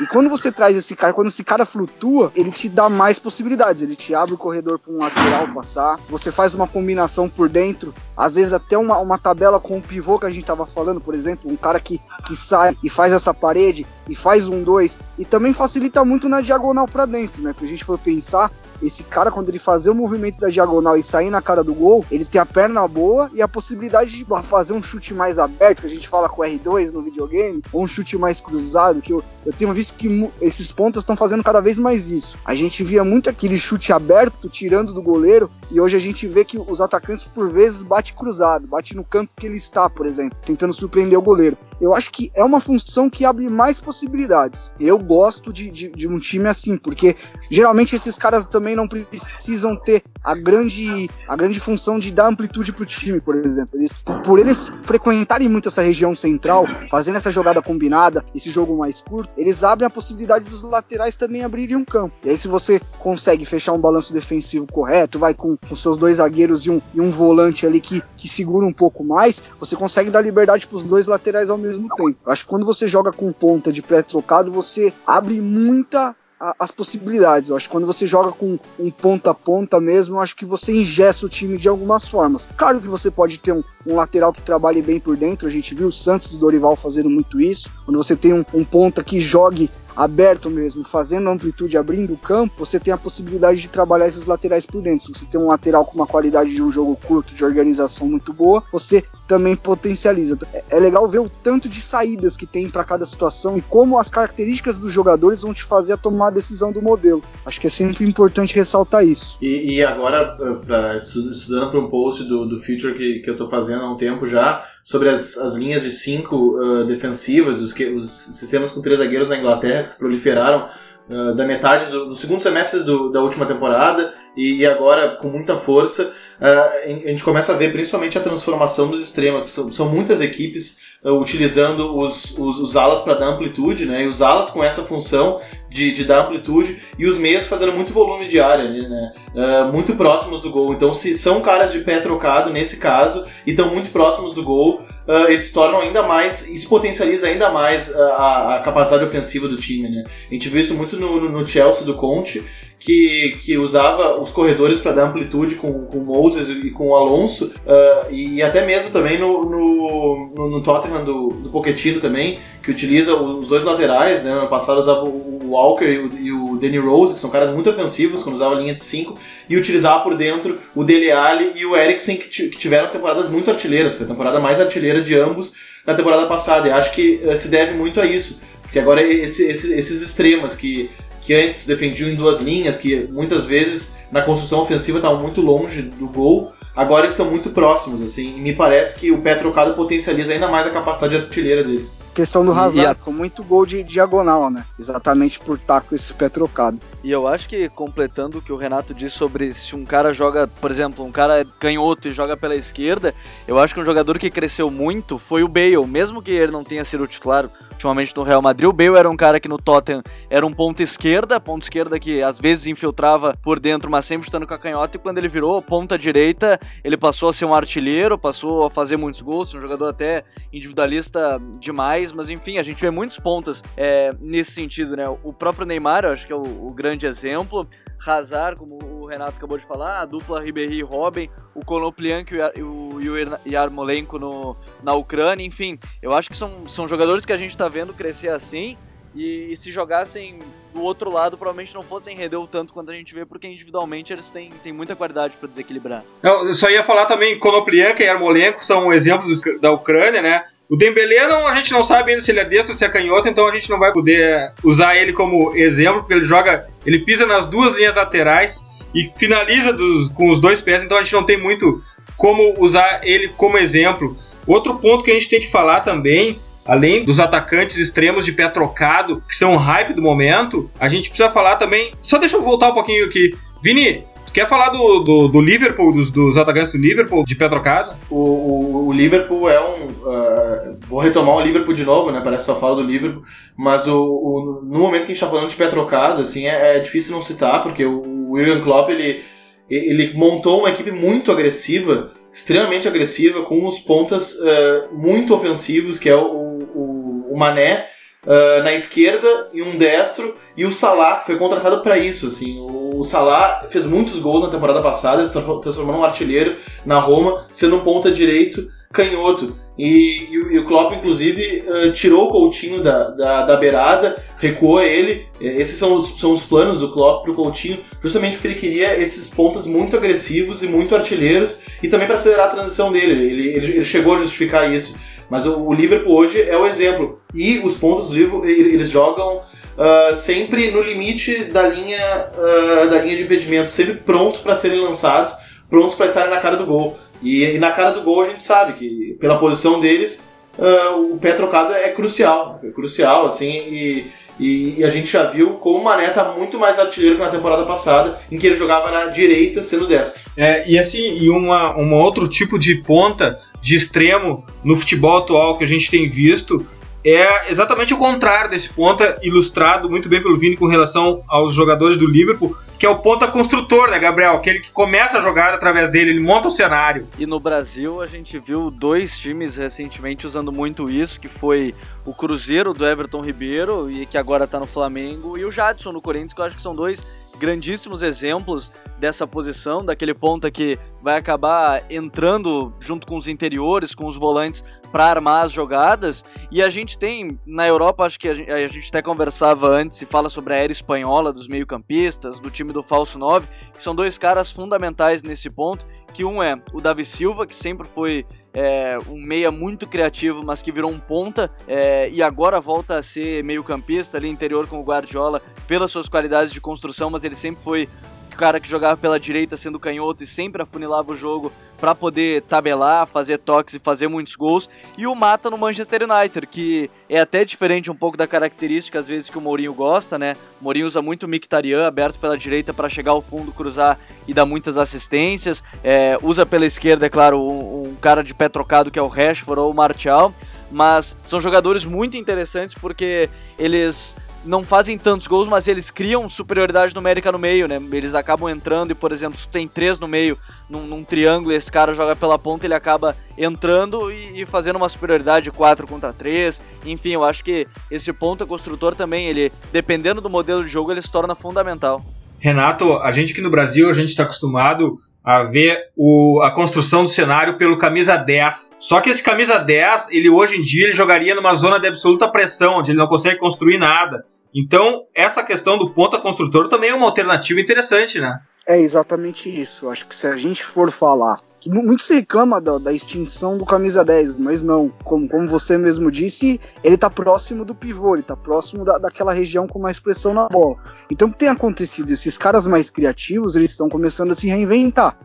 E quando você traz esse cara, quando esse cara flutua, ele te dá mais possibilidades. Ele te abre o corredor para um lateral passar. Você faz uma combinação por dentro. Às vezes até uma, uma tabela com o pivô que a gente estava falando, por exemplo, um cara que, que sai e faz essa parede e faz um dois. E também facilita muito na diagonal para dentro, né? Porque a gente for pensar, esse cara, quando ele fazer o movimento da diagonal e sair na cara do gol, ele tem a perna boa e a possibilidade de fazer um chute mais aberto, que a gente fala com R2 no videogame, ou um chute mais cruzado, que eu, eu tenho visto que esses pontos estão fazendo cada vez mais isso. A gente via muito aquele chute aberto, tirando do goleiro, e hoje a gente vê que os atacantes, por vezes, bate cruzado, bate no canto que ele está, por exemplo, tentando surpreender o goleiro. Eu acho que é uma função que abre mais possibilidades. Eu gosto de, de, de um time assim, porque geralmente esses caras também também não precisam ter a grande, a grande função de dar amplitude para o time, por exemplo. Eles, por eles frequentarem muito essa região central, fazendo essa jogada combinada, esse jogo mais curto, eles abrem a possibilidade dos laterais também abrirem um campo. E aí, se você consegue fechar um balanço defensivo correto, vai com, com seus dois zagueiros e um, e um volante ali que, que segura um pouco mais, você consegue dar liberdade para os dois laterais ao mesmo tempo. Eu acho que quando você joga com ponta de pré-trocado, você abre muita as possibilidades. Eu acho que quando você joga com um ponta a ponta mesmo, eu acho que você ingessa o time de algumas formas. Claro que você pode ter um, um lateral que trabalhe bem por dentro, a gente viu o Santos do Dorival fazendo muito isso. Quando você tem um, um ponta que jogue aberto mesmo, fazendo amplitude, abrindo o campo, você tem a possibilidade de trabalhar esses laterais por dentro. Se você tem um lateral com uma qualidade de um jogo curto, de organização muito boa, você também potencializa. É, é legal ver o tanto de saídas que tem para cada situação e como as características dos jogadores vão te fazer tomar a decisão do modelo. Acho que é sempre importante ressaltar isso. E, e agora, pra, estudando para um post do, do Future que, que eu estou fazendo há um tempo já, sobre as, as linhas de cinco uh, defensivas, os, que, os sistemas com três zagueiros na Inglaterra que proliferaram uh, da metade do, do segundo semestre do, da última temporada e, e, agora com muita força uh, a gente começa a ver principalmente a transformação dos extremos, que são, são muitas equipes uh, utilizando os, os, os alas para dar amplitude, né? E os alas com essa função de, de dar amplitude e os meias fazendo muito volume de área, né? Uh, muito próximos do gol. Então, se são caras de pé trocado nesse caso e estão muito próximos do gol, uh, eles se tornam ainda mais, isso potencializa ainda mais a, a, capacidade ofensiva do time, né? A gente viu isso muito no, no Chelsea do Conte, que, que usava os corredores para dar amplitude com, com o Moses e com o Alonso, uh, e até mesmo também no, no, no, no Tottenham do, do Pochettino também, que utiliza os dois laterais, né? No passado usava o Walker e o, e o Danny Rose, que são caras muito ofensivos, quando usava a linha de 5, e utilizava por dentro o Dele Alli e o Eriksen, que, que tiveram temporadas muito artilheiras, foi a temporada mais artilheira de ambos na temporada passada, e acho que uh, se deve muito a isso, porque agora esse, esse, esses extremos que que antes defendiam em duas linhas, que muitas vezes na construção ofensiva estavam muito longe do gol, agora estão muito próximos, assim, e me parece que o pé trocado potencializa ainda mais a capacidade artilheira deles. questão do Hazard, e a- com muito gol de diagonal, né? Exatamente por estar com esse pé trocado. E eu acho que, completando o que o Renato disse sobre se um cara joga, por exemplo, um cara é canhoto e joga pela esquerda, eu acho que um jogador que cresceu muito foi o Bale. Mesmo que ele não tenha sido titular ultimamente no Real Madrid, o Bale era um cara que no Tottenham era um ponta esquerda, ponta esquerda que às vezes infiltrava por dentro, mas sempre estando com a canhota, e quando ele virou ponta direita, ele passou a ser um artilheiro, passou a fazer muitos gols, um jogador até individualista demais, mas enfim, a gente vê muitos pontas é, nesse sentido, né? O próprio Neymar, eu acho que é o, o grande exemplo. Hazard, como o Renato acabou de falar, a dupla Ribéry e Robin, o Konoplyanka e o, o, Yarmolenko no, na Ucrânia, enfim. Eu acho que são, são jogadores que a gente tá vendo crescer assim. E, e se jogassem do outro lado, provavelmente não fossem render tanto quanto a gente vê, porque individualmente eles têm, têm muita qualidade para desequilibrar. Eu só ia falar também Konoplyanka e Yarmolenko são exemplos da Ucrânia, né? O Dembélé não, a gente não sabe ainda se ele é destro ou se é canhoto, então a gente não vai poder usar ele como exemplo, porque ele joga, ele pisa nas duas linhas laterais e finaliza dos- com os dois pés, então a gente não tem muito como usar ele como exemplo. Outro ponto que a gente tem que falar também, além dos atacantes extremos de pé trocado, que são o hype do momento, a gente precisa falar também. Só deixa eu voltar um pouquinho aqui. Vini, quer falar do, do, do Liverpool, dos, dos atacantes do Liverpool de pé trocado? O, o, o Liverpool é um. ah, vou retomar o Liverpool de novo, né? Parece que só falo do Liverpool. Mas o, o- no momento que a gente tá falando de pé trocado, assim, é, é difícil não citar, porque o William Klopp ele, ele montou uma equipe muito agressiva, extremamente agressiva, com os pontas ah, muito ofensivos, que é o, o, o Mané. ah, na esquerda e um destro e o Salah que foi contratado para isso assim o Salah fez muitos gols na temporada passada se transformou num artilheiro na Roma, sendo um ponta direito canhoto. E, e o- e o Klopp, inclusive, eh, tirou o Coutinho da, da, da beirada, recuou ele. Eh, Esses são os, são os planos do Klopp pro Coutinho, justamente porque ele queria esses pontas muito agressivos e muito artilheiros, e também para acelerar a transição dele. Ele, ele, ele chegou a justificar isso. Mas o, o Liverpool hoje é o exemplo. E os pontos do Liverpool, ele- eles jogam ah, sempre no limite da linha, ah, da linha de impedimento, sempre prontos para serem lançados, prontos para estarem na cara do gol. E, e na cara do gol a gente sabe que, pela posição deles, ah, o pé trocado é crucial. É crucial, assim, e, e, e a gente já viu como o Mané tá muito mais artilheiro que na temporada passada, em que ele jogava na direita sendo destro. É, e assim, e uma, um outro tipo de ponta, de extremo no futebol atual que a gente tem visto é exatamente o contrário desse ponta, ilustrado muito bem pelo Vini com relação aos jogadores do Liverpool, que é o ponta construtor, né, Gabriel? Aquele que começa a jogada através dele, ele monta o cenário. E no Brasil a gente viu dois times recentemente usando muito isso, que foi o Cruzeiro do Everton Ribeiro, e que agora tá no Flamengo, e o Jadson no Corinthians, que eu acho que são dois grandíssimos exemplos dessa posição, daquele ponta que vai acabar entrando junto com os interiores, com os volantes para armar as jogadas. E a gente tem na Europa, acho que a gente, a gente até conversava antes e fala sobre a era espanhola dos meio-campistas, do time do falso 9, que são dois caras fundamentais nesse ponto, que um é o Davi Silva, que sempre foi é, um meia muito criativo, mas que virou um ponta é, e agora volta a ser meio-campista ali interior com o Guardiola pelas suas qualidades de construção, mas ele sempre foi o cara que jogava pela direita sendo canhoto e sempre afunilava o jogo para poder tabelar, fazer toques e fazer muitos gols. E o Mata no Manchester United, que é até diferente um pouco da característica às vezes que o Mourinho gosta, né? O Mourinho usa muito o Mkhitaryan aberto pela direita para chegar ao fundo, cruzar e dar muitas assistências. É, usa pela esquerda, é claro, um, um cara de pé trocado que é o Rashford ou o Martial. Mas são jogadores muito interessantes porque eles não fazem tantos gols, mas eles criam superioridade numérica no meio, né? Eles acabam entrando e, por exemplo, se tem três no meio, num, num triângulo, esse cara joga pela ponta, ele acaba entrando e, e fazendo uma superioridade de 4 contra 3. Enfim, eu acho que esse ponta construtor também, ele, dependendo do modelo de jogo, ele se torna fundamental. Renato, a gente aqui no Brasil, a gente está acostumado a ver o, a construção do cenário pelo camisa 10. Só que esse camisa 10, ele hoje em dia ele jogaria numa zona de absoluta pressão, onde ele não consegue construir nada. Então, essa questão do ponta construtor também é uma alternativa interessante, né? É exatamente isso. Acho que se a gente for falar que mu- muito se reclama da, da extinção do camisa 10, mas não, como, como você mesmo disse, ele tá próximo do pivô, ele tá próximo da, daquela região com mais pressão na bola. Então o que tem acontecido? Esses caras mais criativos, eles estão começando a se reinventar.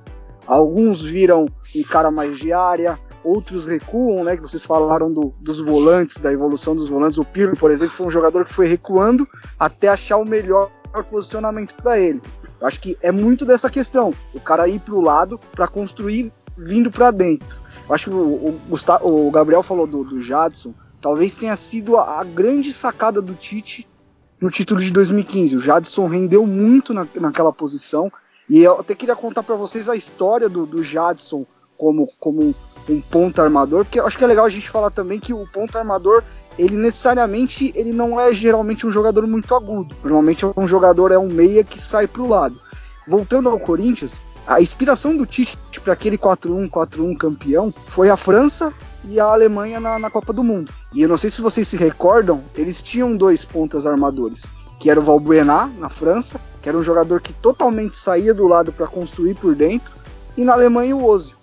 Alguns viram um cara mais de área, outros recuam, né? Que vocês falaram do, dos volantes, da evolução dos volantes. O Pirlo, por exemplo, foi um jogador que foi recuando até achar o melhor posicionamento para ele. Eu acho que é muito dessa questão, o cara ir para o lado para construir vindo para dentro. Eu acho que o, o, Gustavo, o Gabriel falou do, do Jadson, talvez tenha sido a, a, grande sacada do Tite no título de 2015. O Jadson rendeu muito na, naquela posição. E eu até queria contar para vocês a história do, do Jadson como, como um ponto armador, porque eu acho que é legal a gente falar também que o ponto armador ele necessariamente ele não é geralmente um jogador muito agudo. Normalmente um jogador é um meia que sai para o lado. Voltando ao Corinthians, a inspiração do Tite para aquele 4-1, 4-1 campeão foi a França e a Alemanha na, na, Copa do Mundo. E eu não sei se vocês se recordam, eles tinham dois pontas armadores, que era o Valbuena na França, que era um jogador que totalmente saía do lado para construir por dentro, e na Alemanha o Ozil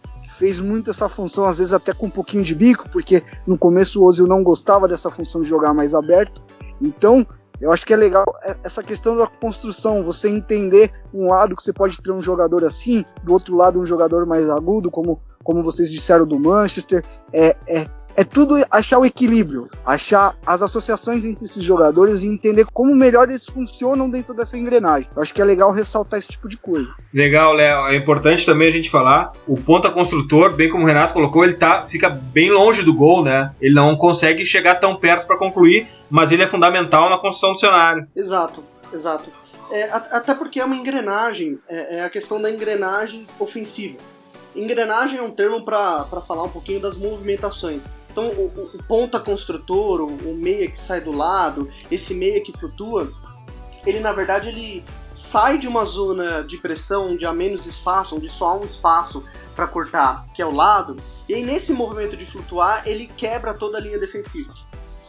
fez muito essa função, às vezes até com um pouquinho de bico, porque no começo o Ozil não gostava dessa função de jogar mais aberto. Então, eu acho que é legal essa questão da construção, você entender um lado que você pode ter um jogador assim, do outro lado um jogador mais agudo, como, como vocês disseram do Manchester. É, é é tudo achar o equilíbrio, achar as associações entre esses jogadores e entender como melhor eles funcionam dentro dessa engrenagem. Eu acho que é legal ressaltar esse tipo de coisa. Legal, Léo. É importante também a gente falar, o ponta construtor, bem como o Renato colocou, ele tá, fica bem longe do gol, né? Ele não consegue chegar tão perto para concluir, mas ele é fundamental na construção do cenário. Exato, exato. É, até porque é uma engrenagem, é, é a questão da engrenagem ofensiva. Engrenagem é um termo para falar um pouquinho das movimentações. Então, o, o ponta construtor, o, o, meia que sai do lado, esse meia que flutua, ele na verdade ele sai de uma zona de pressão onde há menos espaço, onde só há um espaço para cortar, que é o lado, e aí nesse movimento de flutuar, ele quebra toda a linha defensiva.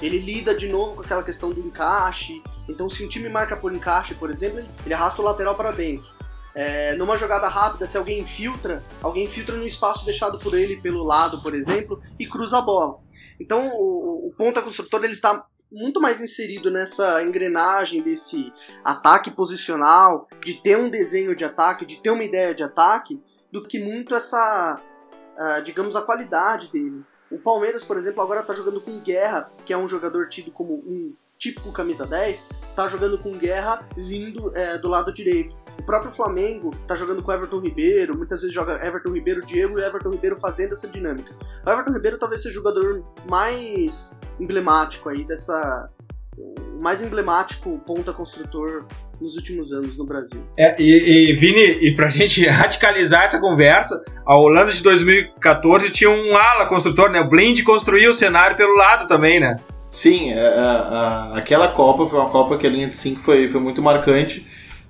Ele lida de novo com aquela questão do encaixe. Então, se um time marca por encaixe, por exemplo, ele arrasta o lateral para dentro. É, numa jogada rápida, se alguém infiltra, alguém filtra no espaço deixado por ele pelo lado, por exemplo, e cruza a bola. Então o, o ponta construtor ele está muito mais inserido nessa engrenagem desse ataque posicional, de ter um desenho de ataque, de ter uma ideia de ataque, do que muito essa, uh, digamos, a qualidade dele. O Palmeiras, por exemplo, agora está jogando com Guerra, que é um jogador tido como um típico camisa 10, está jogando com Guerra vindo é, do lado direito. O próprio Flamengo tá jogando com Everton Ribeiro, muitas vezes joga Everton Ribeiro, Diego e Everton Ribeiro fazendo essa dinâmica. O Everton Ribeiro talvez seja o jogador mais emblemático aí dessa. O mais emblemático ponta construtor nos últimos anos no Brasil. É, e, e Vini, e pra gente (laughs) radicalizar essa conversa, a Holanda de 2014 tinha um ala construtor, né? O Blind construía o cenário pelo lado também, né? Sim, a, é, é, a, aquela Copa foi uma Copa que a linha de 5 foi, foi muito marcante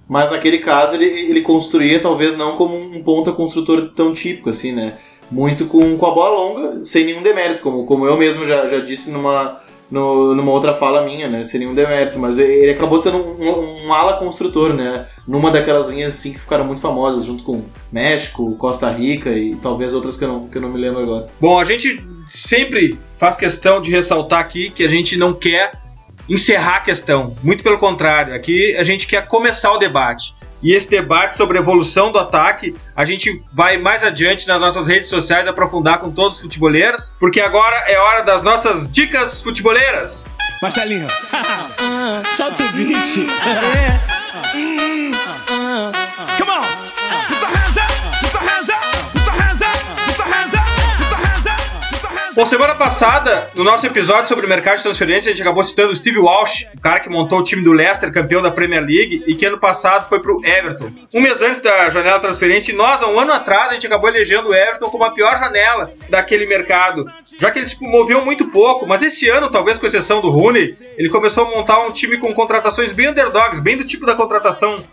mas naquele caso ele, ele construía talvez não como um ponta construtor tão típico, assim, né? Muito com, com a bola longa, sem nenhum demérito, como, como eu mesmo já, já disse numa, no, numa outra fala minha, né? Sem nenhum demérito, mas ele acabou sendo um, um, um, ala construtor, né? Numa daquelas linhas assim que ficaram muito famosas, junto com México, Costa Rica e talvez outras que eu não, que eu não me lembro agora. Bom, a gente sempre faz questão de ressaltar aqui que a gente não quer encerrar a questão. Muito pelo contrário, aqui a gente quer começar o debate. E esse debate sobre a evolução do ataque, a gente vai mais adiante nas nossas redes sociais aprofundar com todos os futeboleiros, porque agora é hora das nossas dicas futeboleiras. Marcelinho, (laughs) solta o beat. (laughs) Come on! Bom, semana passada, no nosso episódio sobre o mercado de transferência, a gente acabou citando o Steve Walsh, o cara que montou o time do Leicester, campeão da Premier League, e que ano passado foi pro Everton. Um mês antes da janela de transferência, e nós, um ano atrás, a gente acabou elegendo o Everton como a pior janela daquele mercado, já que ele se moveu muito pouco, mas esse ano, talvez com exceção do Rooney, ele começou a montar um time com contratações bem underdogs, bem do tipo da contratação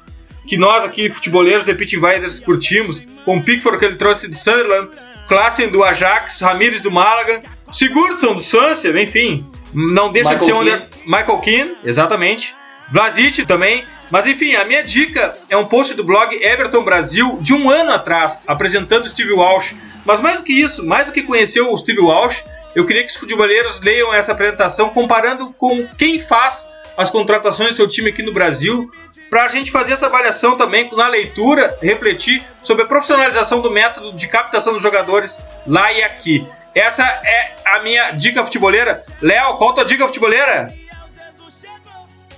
que nós aqui, futeboleiros de Pit Invaders, curtimos, com o Pickford que ele trouxe de Sunderland, Klassen do Ajax, Ramires do Málaga, Sigurdsson do Swansea, enfim, não deixa Michael de ser um under... Michael Keane, exatamente. Vlasic também. Mas enfim, a minha dica é um post do blog Everton Brasil de um ano atrás, apresentando o Steve Walsh. Mas mais do que isso, mais do que conhecer o Steve Walsh, eu queria que os futeboleiros leiam essa apresentação comparando com quem faz as contratações do seu time aqui no Brasil, para a gente fazer essa avaliação também, na leitura, refletir sobre a profissionalização do método de captação dos jogadores lá e aqui. Essa é a minha dica futeboleira. Léo, qual a tua dica futeboleira?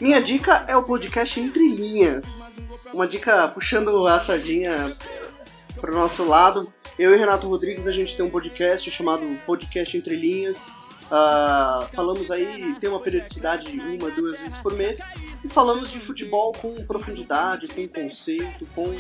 Minha dica é o podcast Entre Linhas. Uma dica puxando a sardinha pro nosso lado. Eu e Renato Rodrigues, a gente tem um podcast chamado Podcast Entre Linhas. Uh, falamos aí, tem uma periodicidade de uma, duas vezes por mês. E falamos de futebol com profundidade, com conceito, com.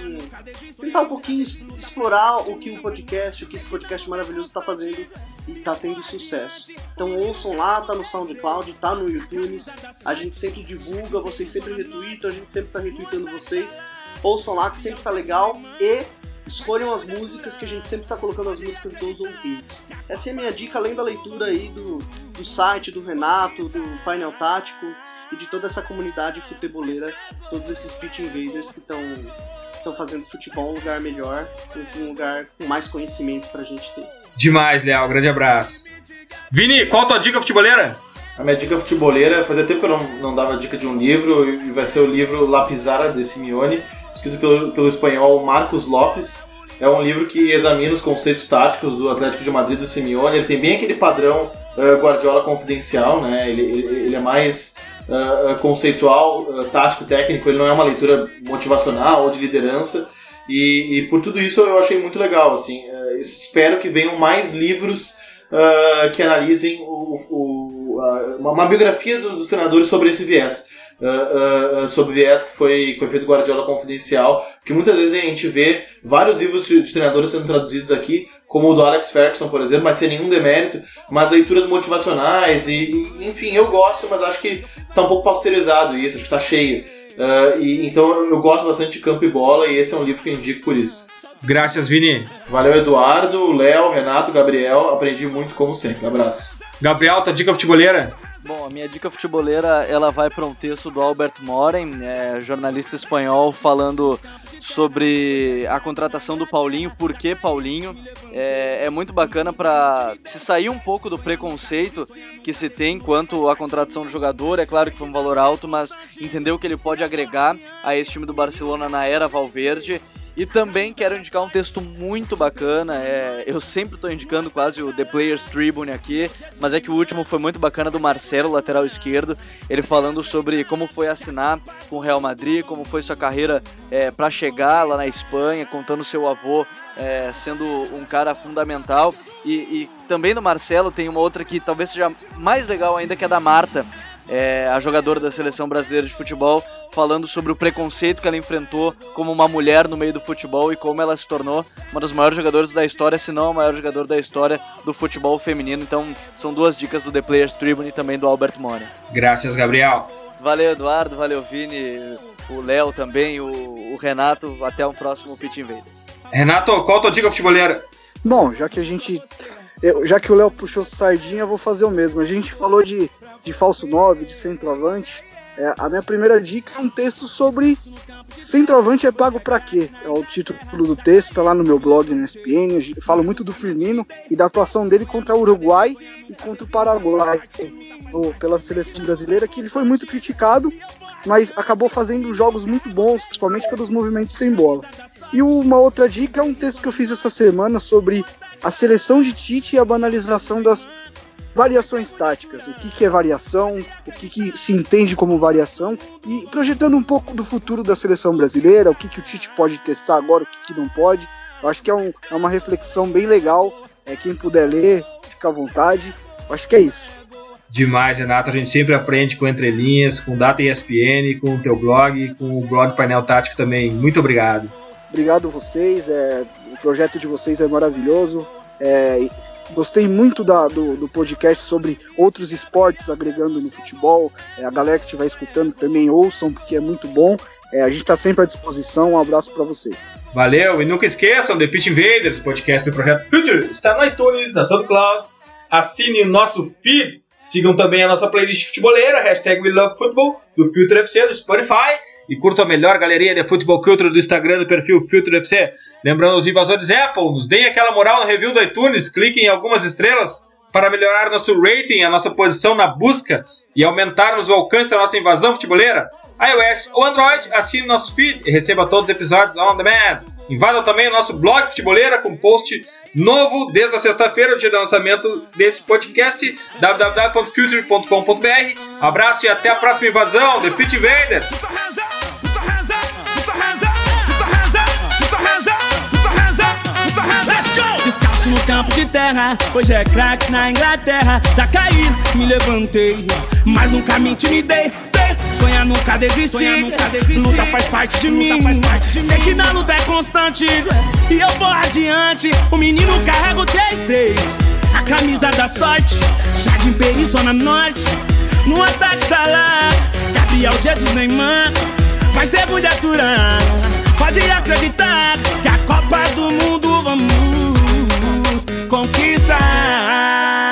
tentar um pouquinho explorar o que o podcast, o que esse podcast maravilhoso está fazendo e tá tendo sucesso. Então ouçam lá, tá no SoundCloud, tá no YouTube. A gente sempre divulga, vocês sempre retweetam, a gente sempre tá retweetando vocês. Ouçam lá que sempre tá legal e escolham as músicas que a gente sempre tá colocando as músicas dos ouvintes. Essa é a minha dica, além da leitura aí do, do site do Renato, do painel tático e de toda essa comunidade futeboleira, todos esses pitch invaders que estão estão fazendo futebol um lugar melhor, um lugar com mais conhecimento pra gente ter. Demais, Léo. Grande abraço. Vini, qual a tua dica futeboleira? A minha dica futeboleira, fazia tempo que eu não, não dava dica de um livro, e vai ser o livro La Pizarra de Simeone, escrito pelo, pelo espanhol Marcos Lopes. É um livro que examina os conceitos táticos do Atlético de Madrid do Simeone. Ele tem bem aquele padrão uh, Guardiola confidencial, né? Ele, ele, ele é mais uh, conceitual, uh, tático, técnico. Ele não é uma leitura motivacional ou de liderança. E, e, por tudo isso eu achei muito legal. Assim, espero que venham mais livros que analisem o, o, uh, uma biografia do, dos treinadores sobre esse viés. Sobre o viés que foi, que foi feito Guardiola Confidencial, porque muitas vezes a gente vê vários livros de, de treinadores sendo traduzidos aqui, como o do Alex Ferguson, por exemplo, mas sem nenhum demérito, mas leituras motivacionais, e, enfim, eu gosto, mas acho que está um pouco pasteurizado isso, acho que está cheio. Uh, e, então eu gosto bastante de campo e bola e esse é um livro que eu indico por isso. Graças, Vini. Valeu, Eduardo, Léo, Renato, Gabriel. Aprendi muito como sempre. Abraço. Gabriel, tua dica futeboleira? Bom, a minha dica futebolera ela vai para um texto do Albert Moren, é, jornalista espanhol, falando sobre a contratação do Paulinho, por que Paulinho. É, é muito bacana para se sair um pouco do preconceito que se tem quanto à contratação do jogador. É claro que foi um valor alto, mas entender o que ele pode agregar a esse time do Barcelona na era Valverde e também quero indicar um texto muito bacana. É, eu sempre estou indicando quase o The Players Tribune aqui, mas é que o último foi muito bacana do Marcelo, lateral esquerdo. Ele falando sobre como foi assinar com o Real Madrid, como foi sua carreira é, para chegar lá na Espanha, contando seu avô é, sendo um cara fundamental. E, e também do Marcelo tem uma outra que talvez seja mais legal ainda, que é da Marta é, a jogadora da seleção brasileira de futebol, falando sobre o preconceito que ela enfrentou como uma mulher no meio do futebol e como ela se tornou uma das maiores jogadoras da história, se não a maior jogadora da história do futebol feminino. Então, são duas dicas do The Players Tribune e também do Albert Mora. Graças, Gabriel. Valeu, Eduardo. Valeu, Vini. O Léo também, o, o, Renato. Até o próximo Pit Invaders. Renato, qual a tua dica futebolera? Bom, já que a gente. Eu, já que o Léo puxou sardinha, eu vou fazer o mesmo. A gente falou de de falso 9, de centroavante. É, a minha primeira dica é um texto sobre centroavante é pago para quê? É o título do texto, tá lá no meu blog no ESPN. Eu falo muito do Firmino e da atuação dele contra o Uruguai e contra o Paraguai pela seleção brasileira, que ele foi muito criticado, mas acabou fazendo jogos muito bons, principalmente pelos movimentos sem bola. E uma outra dica é um texto que eu fiz essa semana sobre a seleção de Tite e a banalização das variações táticas, o que, que é variação, o que, que se entende como variação e projetando um pouco do futuro da seleção brasileira, o que, que o Tite pode testar agora, o que, que não pode. Eu acho que é, um, é uma reflexão bem legal. É, quem puder ler, fica à vontade. Eu acho que é isso. Demais, Renato. A gente sempre aprende com entrelinhas, com Data ESPN, com o teu blog, com o blog Painel Tático também. Muito obrigado. Obrigado vocês. É, o projeto de vocês é maravilhoso. É, Gostei muito da, do, do, podcast sobre outros esportes agregando no futebol. É, a galera que estiver escutando também ouçam, porque é muito bom. É, a gente está sempre à disposição. Um abraço para vocês. Valeu, e nunca esqueçam, The Pitch Invaders, podcast do Projeto Future, está no iTunes, na SoundCloud. Assine nosso feed. Sigam também a nossa playlist futeboleira, hashtag We Love Football, do Future FC, do Spotify e curta a melhor galeria de futebol culture do Instagram do perfil Filtro FC. Lembrando os invasores Apple, nos deem aquela moral no review do iTunes, cliquem em algumas estrelas para melhorar nosso rating, a nossa posição na busca e aumentarmos o alcance da nossa invasão futeboleira. iOS ou Android, assine nosso feed e receba todos os episódios on demand. Invada também o nosso blog futeboleira com post novo desde a sexta-feira, o dia do lançamento desse podcast, www.future.com.br. Abraço e até a próxima invasão, The Pit Invader! Campo de terra, hoje é craque na Inglaterra. Já caí, me levantei, mas nunca me intimidei. Dei, Sonhar nunca desistir, luta faz parte de mim. Sei que na luta é constante e eu vou adiante. O menino carrega o 3-3, a camisa da sorte. Jardim Peri, Zona Norte. No ataque tá lá, Gabriel Jesus Neymar. Vai ser aturar. Pode acreditar que a Copa do Mundo vamos time.